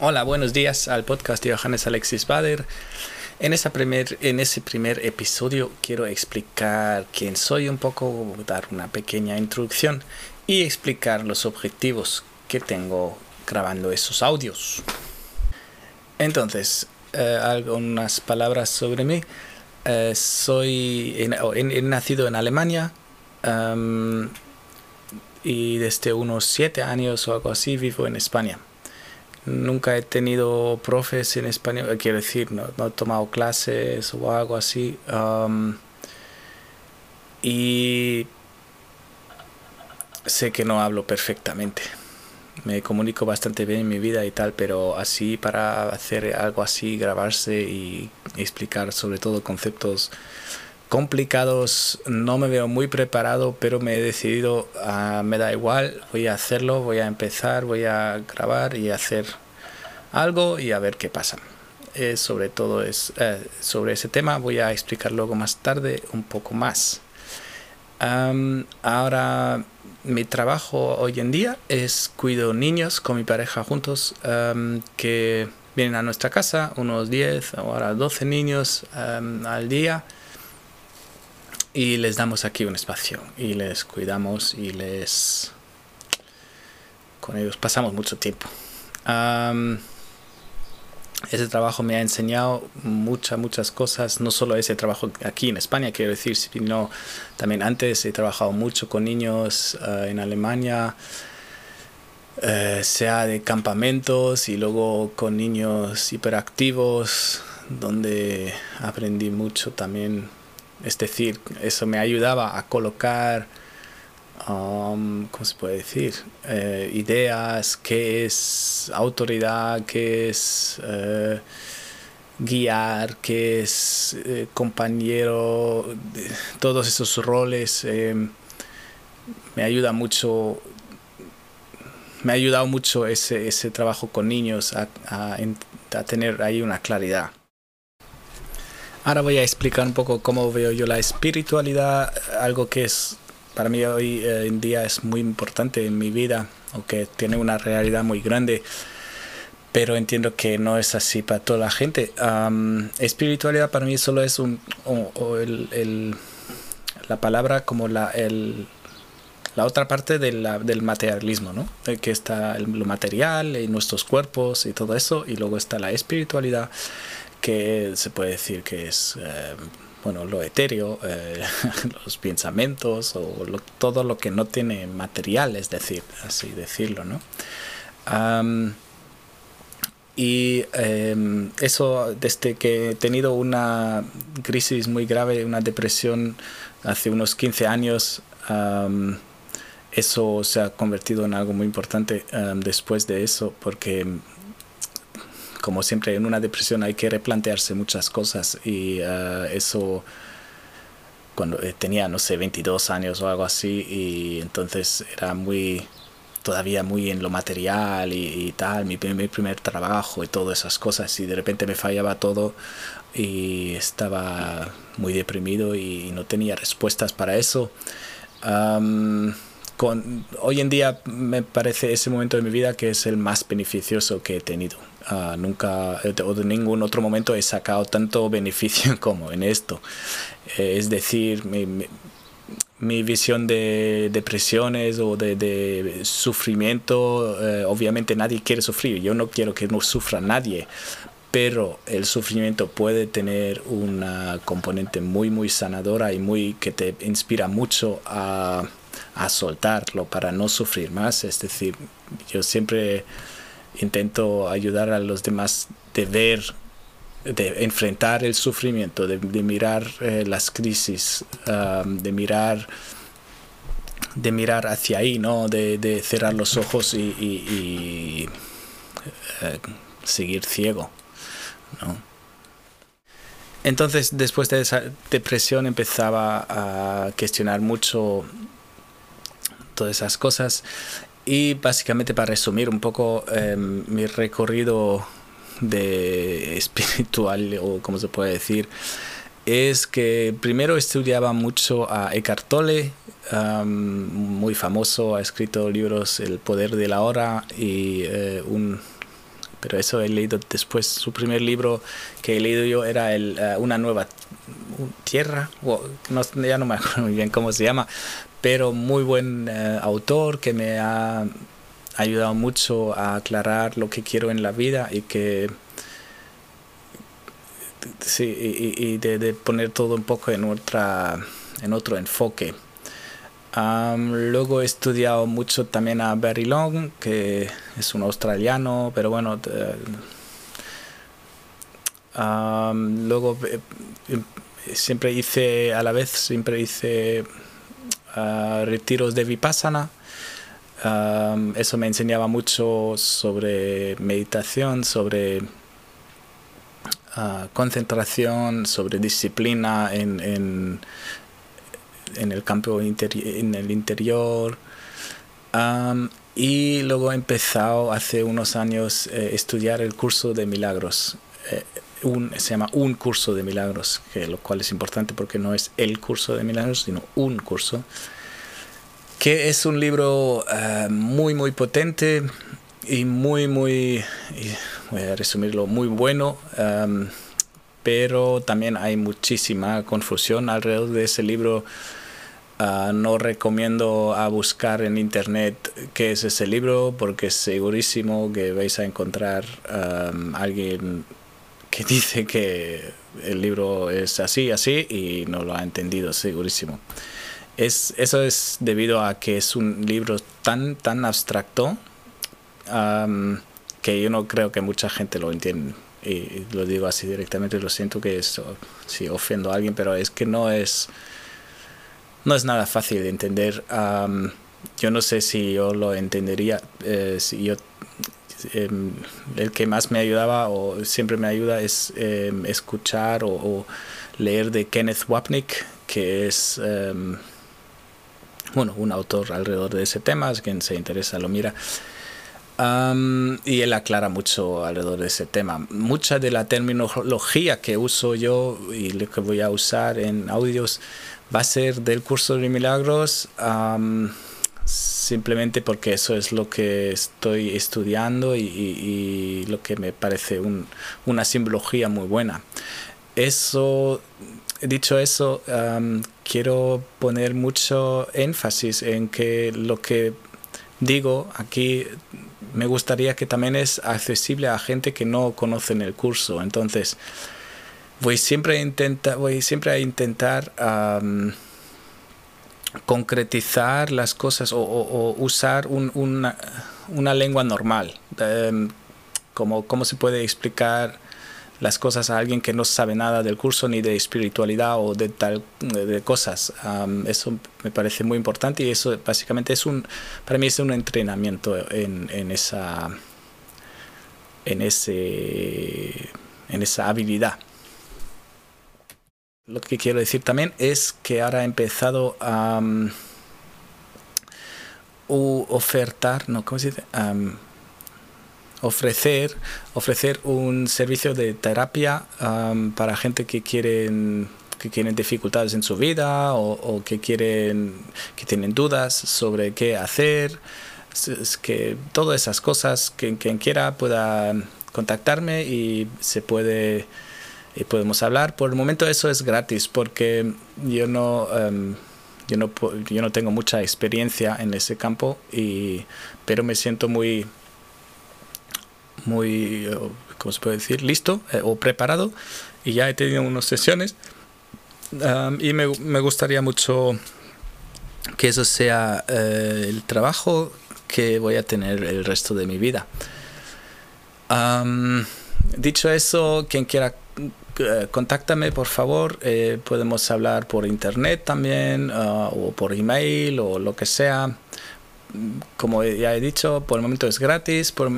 Hola, buenos días al podcast de Johannes Alexis Bader. En, esa primer, en ese primer episodio quiero explicar quién soy un poco, dar una pequeña introducción y explicar los objetivos que tengo grabando esos audios. Entonces, eh, algunas palabras sobre mí. Eh, soy, he, nacido en Alemania y desde unos siete años o algo así vivo en España. Nunca he tenido profes en español, quiero decir, no, he tomado clases o algo así. y sé que no hablo perfectamente. Me comunico bastante bien en mi vida y tal, pero así para hacer algo así, grabarse y explicar sobre todo conceptos complicados, no me veo muy preparado, pero me he decidido, ah, me da igual, voy a hacerlo, voy a empezar, voy a grabar y hacer algo y a ver qué pasa. Eh, sobre todo es, eh, sobre ese tema voy a explicar luego más tarde un poco más. ahora mi trabajo hoy en día es cuido niños con mi pareja juntos que vienen a nuestra casa, unos 10 o ahora 12 niños al día y les damos aquí un espacio y les cuidamos y les con ellos pasamos mucho tiempo. Ese trabajo me ha enseñado muchas muchas cosas no solo ese trabajo aquí en España quiero decir sino también antes he trabajado mucho con niños ah, en Alemania eh, sea de campamentos y luego con niños hiperactivos donde aprendí mucho también es decir, eso me ayudaba a colocar, um, ¿cómo se puede decir? Eh, ideas, qué es autoridad, qué es eh, guiar, qué es eh, compañero, todos esos roles. me ayuda mucho me ha ayudado mucho ese, ese trabajo con niños a, a tener ahí una claridad. Ahora voy a explicar un poco cómo veo yo la espiritualidad, algo que es para mí hoy eh, en día es muy importante en mi vida, aunque tiene una realidad muy grande, pero entiendo que no es así para toda la gente. espiritualidad para mí solo es un, el, la palabra como la, el, la otra parte de la, del materialismo, ¿no? que está lo material y nuestros cuerpos y todo eso, y luego está la espiritualidad que se puede decir que es eh, bueno lo etéreo, eh, los pensamientos o todo lo que no tiene material, es decir, así decirlo, ¿no? y em, eso desde que he tenido una crisis muy grave, una depresión hace unos 15 años, eso se ha convertido en algo muy importante después de eso, porque como siempre en una depresión hay que replantearse muchas cosas y eh, eso cuando eh, tenía, no sé, 22 años o algo así y entonces era muy todavía muy en lo material y, tal, mi, primer trabajo y todas esas cosas y de repente me fallaba todo y estaba muy deprimido y no tenía respuestas para eso. con, hoy en día me parece ese momento de mi vida que es el más beneficioso que he tenido. Ah, nunca eh, o de ningún otro momento he sacado tanto beneficio como en esto. Eh, es decir, mi, mi, visión de depresiones o de, sufrimiento, eh, obviamente nadie quiere sufrir, yo no quiero que no sufra nadie, pero el sufrimiento puede tener una componente muy muy sanadora y muy que te inspira mucho a, a soltarlo para no sufrir más es decir yo siempre intento ayudar a los demás de ver, de enfrentar el sufrimiento, de, mirar eh, las crisis, de mirar de mirar hacia ahí, ¿no? de, cerrar los ojos y, eh, seguir ciego. Entonces, después de esa depresión, empezaba a cuestionar mucho todas esas cosas y básicamente para resumir un poco em, mi recorrido de espiritual o como se puede decir es que primero estudiaba mucho a Eckhart Tolle, muy famoso, ha escrito libros El poder de la hora y eh, un pero eso he leído después. Su primer libro que he leído yo era el, eh, Una nueva tierra, no, ya no me acuerdo muy bien cómo se llama, pero muy buen eh, autor que me ha ayudado mucho a aclarar lo que quiero en la vida y que sí, y, de, poner todo un poco en otra en otro enfoque. luego he estudiado mucho también a Barry Long, que es un australiano, pero bueno, luego eh, siempre hice, a la vez, siempre hice retiros de Vipassana. eso me enseñaba mucho sobre meditación, sobre ah, concentración, sobre disciplina en, en, en el campo en el interior. y luego he empezado hace unos años a eh, estudiar el curso de milagros. Eh, un, se llama un curso de milagros, que lo cual es importante porque no es el curso de milagros, sino un curso, que es un libro eh, muy, muy potente y muy, muy, voy a resumirlo, muy bueno, em, pero también hay muchísima confusión alrededor de ese libro. Ah, no recomiendo a buscar en internet qué es ese libro porque segurísimo que vais a encontrar em, alguien que dice que el libro es así, así y no lo ha entendido, segurísimo. Es, eso es debido a que es un libro tan, tan abstracto que yo no creo que mucha gente lo entienda. Y lo digo así directamente, lo siento que es, si ofendo a alguien, pero es que no es, no es nada fácil de entender. yo no sé si yo lo entendería eh, si yo Em, el que más me ayudaba o siempre me ayuda es em, escuchar o, leer de Kenneth Wapnick, que es em, bueno, un autor alrededor de ese tema, quien se interesa lo mira. y él aclara mucho alrededor de ese tema. Mucha de la terminología que uso yo y lo que voy a usar en audios va a ser del curso de milagros simplemente porque eso es lo que estoy estudiando y, lo que me parece una simbología muy buena. Eso, dicho eso, quiero poner mucho énfasis en que lo que digo aquí me gustaría que también es accesible a gente que no conoce el curso. Entonces, voy siempre a voy siempre a intentar concretizar las cosas o, usar una, una, lengua normal. Em, como, ¿Cómo se puede explicar las cosas a alguien que no sabe nada del curso ni de espiritualidad o de tal de cosas? eso me parece muy importante y eso básicamente es un, para mí es un entrenamiento en, en esa, en, ese, en esa habilidad. Lo que quiero decir también es que ahora he empezado a um, ofertar, no, ¿cómo se dice? Um, ofrecer, ofrecer un servicio de terapia um, para gente que quieren que tienen dificultades en su vida o, que quieren que tienen dudas sobre qué hacer es que todas esas cosas que quien quiera pueda contactarme y se puede y podemos hablar. Por el momento eso es gratis porque yo no, em, yo no, yo no tengo mucha experiencia en ese campo, y, pero me siento muy, muy, eh, ¿cómo se puede decir? Listo eh, o preparado y ya he tenido unas sesiones em, y me, me, gustaría mucho que eso sea eh, el trabajo que voy a tener el resto de mi vida. dicho eso, quien quiera contáctame por favor, eh, podemos hablar por internet también ah, o por email o lo que sea. Como ya he dicho, por el momento es gratis. Por,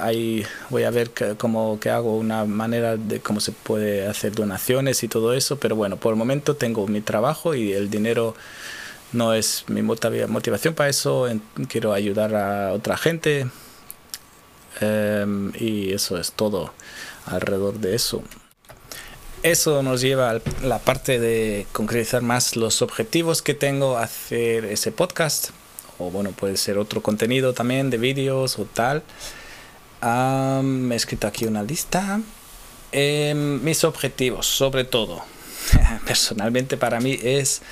ahí voy a ver cómo que hago una manera de cómo se puede hacer donaciones y todo eso. Pero bueno, por el momento tengo mi trabajo y el dinero no es mi motivación para eso. Quiero ayudar a otra gente. Em, y eso es todo alrededor de eso. Eso nos lleva a la parte de concretizar más los objetivos que tengo hacer ese podcast. O bueno, puede ser otro contenido también de vídeos o tal. me he escrito aquí una lista. Em, mis objetivos, sobre todo, personalmente para mí es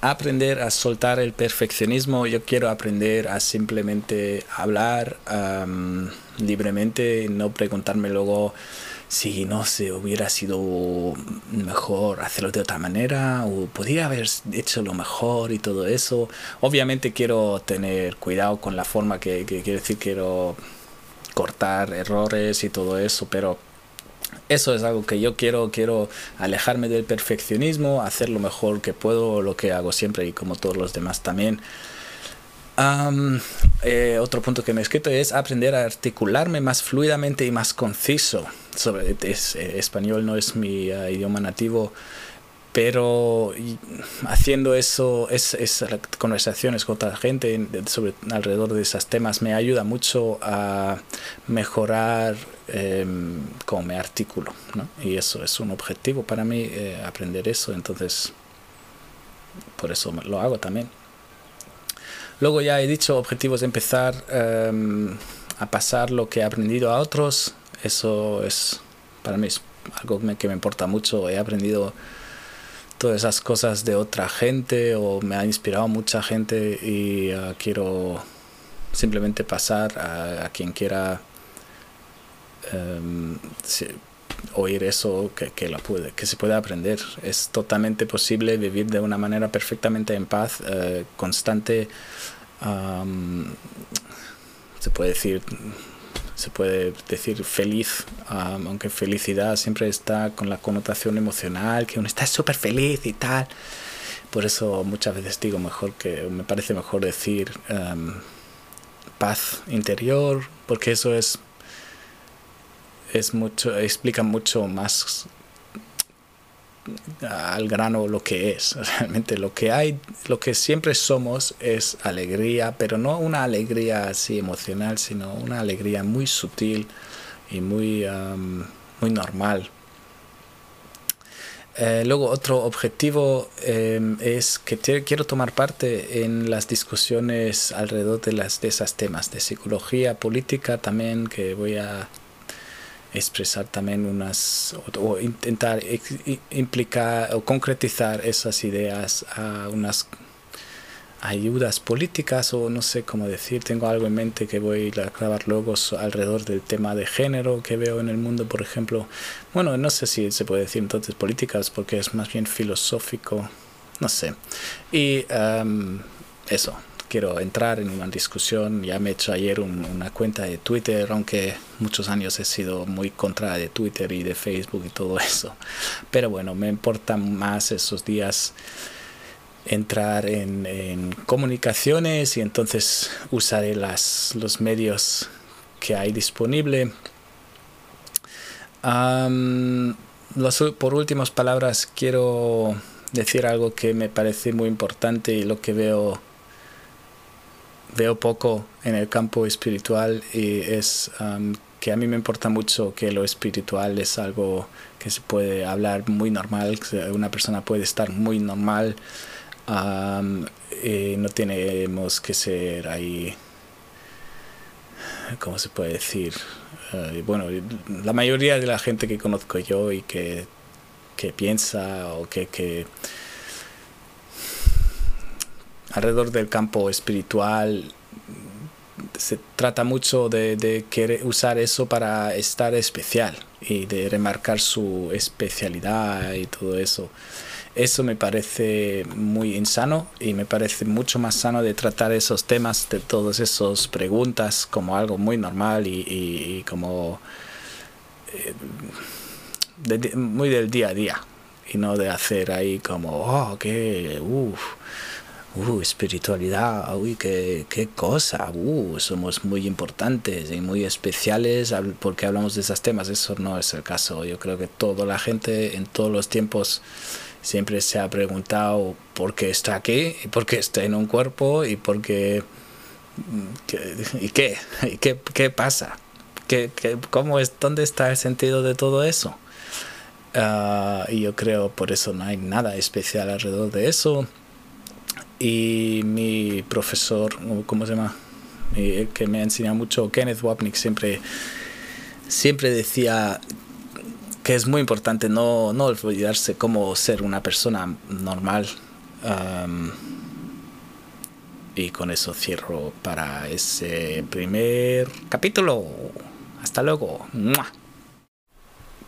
aprender a soltar el perfeccionismo. Yo quiero aprender a simplemente hablar libremente, no preguntarme luego si no se hubiera sido mejor hacerlo de otra manera o podría haber hecho lo mejor y todo eso. Obviamente quiero tener cuidado con la forma que, quiero decir, quiero cortar errores y todo eso, pero eso es algo que yo quiero, quiero alejarme del perfeccionismo, hacer lo mejor que puedo, lo que hago siempre y como todos los demás también. Eh, otro punto que me he escrito es aprender a articularme más fluidamente y más conciso. Eh, español no es mi uh, idioma nativo, pero haciendo eso, es, es, conversaciones con otra gente alrededor de esos temas me ayuda mucho a mejorar eh, cómo me articulo. ¿no? Y eso es un objetivo para mí, eh, aprender eso, entonces por eso lo hago también. Luego ya he dicho objetivos de empezar em, a pasar lo que he aprendido a otros. Eso es para mí es algo que me importa mucho. He aprendido todas esas cosas de otra gente o me ha inspirado mucha gente y uh, quiero simplemente pasar a, quien quiera um, oír eso que, que, puede, se puede aprender. Es totalmente posible vivir de una manera perfectamente en paz, uh, constante se puede decir se puede decir feliz, aunque felicidad siempre está con la connotación emocional, que uno está súper feliz y tal. Por eso muchas veces digo mejor que me parece mejor decir paz interior, porque eso es es mucho explica mucho más al grano lo que es. Realmente lo que hay, lo que siempre somos es alegría, pero no una alegría así emocional, sino una alegría muy sutil y muy, muy normal. Eh, luego otro objetivo em, es que quiero tomar parte en las discusiones alrededor de, las, de esos temas de psicología política también que voy a expresar también unas o, intentar implicar o concretizar esas ideas a unas ayudas políticas o no sé cómo decir, tengo algo en mente que voy a grabar luego alrededor del tema de género que veo en el mundo, por ejemplo. Bueno, no sé si se puede decir entonces políticas porque es más bien filosófico, no sé. Y um, eso, quiero entrar en una discusión. Ya me he hecho ayer una cuenta de Twitter, aunque muchos años he sido muy contra de Twitter y de Facebook y todo eso. Pero bueno, me importa más esos días entrar en, comunicaciones y entonces usaré los medios que hay disponible. por últimas palabras quiero decir algo que me parece muy importante y lo que veo veo poco en el campo espiritual y es que a mí me importa mucho que lo espiritual es algo que se puede hablar muy normal, una persona puede estar muy normal y no tenemos que ser ahí, ¿cómo se puede decir? Eh, bueno, la mayoría de la gente que conozco yo y que, que piensa o que, que alrededor del campo espiritual se trata mucho de, querer usar eso para estar especial y de remarcar su especialidad y todo eso. Eso me parece muy insano y me parece mucho más sano de tratar esos temas, de todas esas preguntas como algo muy normal y, como eh, muy del día a día y no de hacer ahí como, oh, qué, uff espiritualidad, uy, qué, qué cosa, uh, somos muy importantes y muy especiales porque hablamos de esos temas. Eso no es el caso. Yo creo que toda la gente en todos los tiempos siempre se ha preguntado por qué está aquí y por qué está en un cuerpo y por qué... ¿Y qué? ¿Y qué, qué pasa? ¿Qué, qué, cómo es, ¿Dónde está el sentido de todo eso? Uh, y yo creo por eso no hay nada especial alrededor de eso y mi profesor, ¿cómo se llama? que me ha enseñado mucho, Kenneth Wapnick, siempre siempre decía que es muy importante no, no olvidarse cómo ser una persona normal. y con eso cierro para ese primer capítulo. Hasta luego.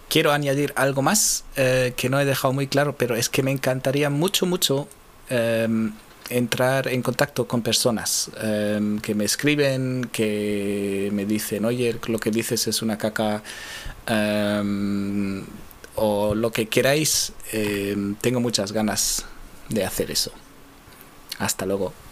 Quiero añadir algo más eh, que no he dejado muy claro, pero es que me encantaría mucho, mucho em, entrar en contacto con personas em, que me escriben, que me dicen, oye, lo que dices es una caca, em, o lo que queráis. tengo muchas ganas de hacer eso. Hasta luego.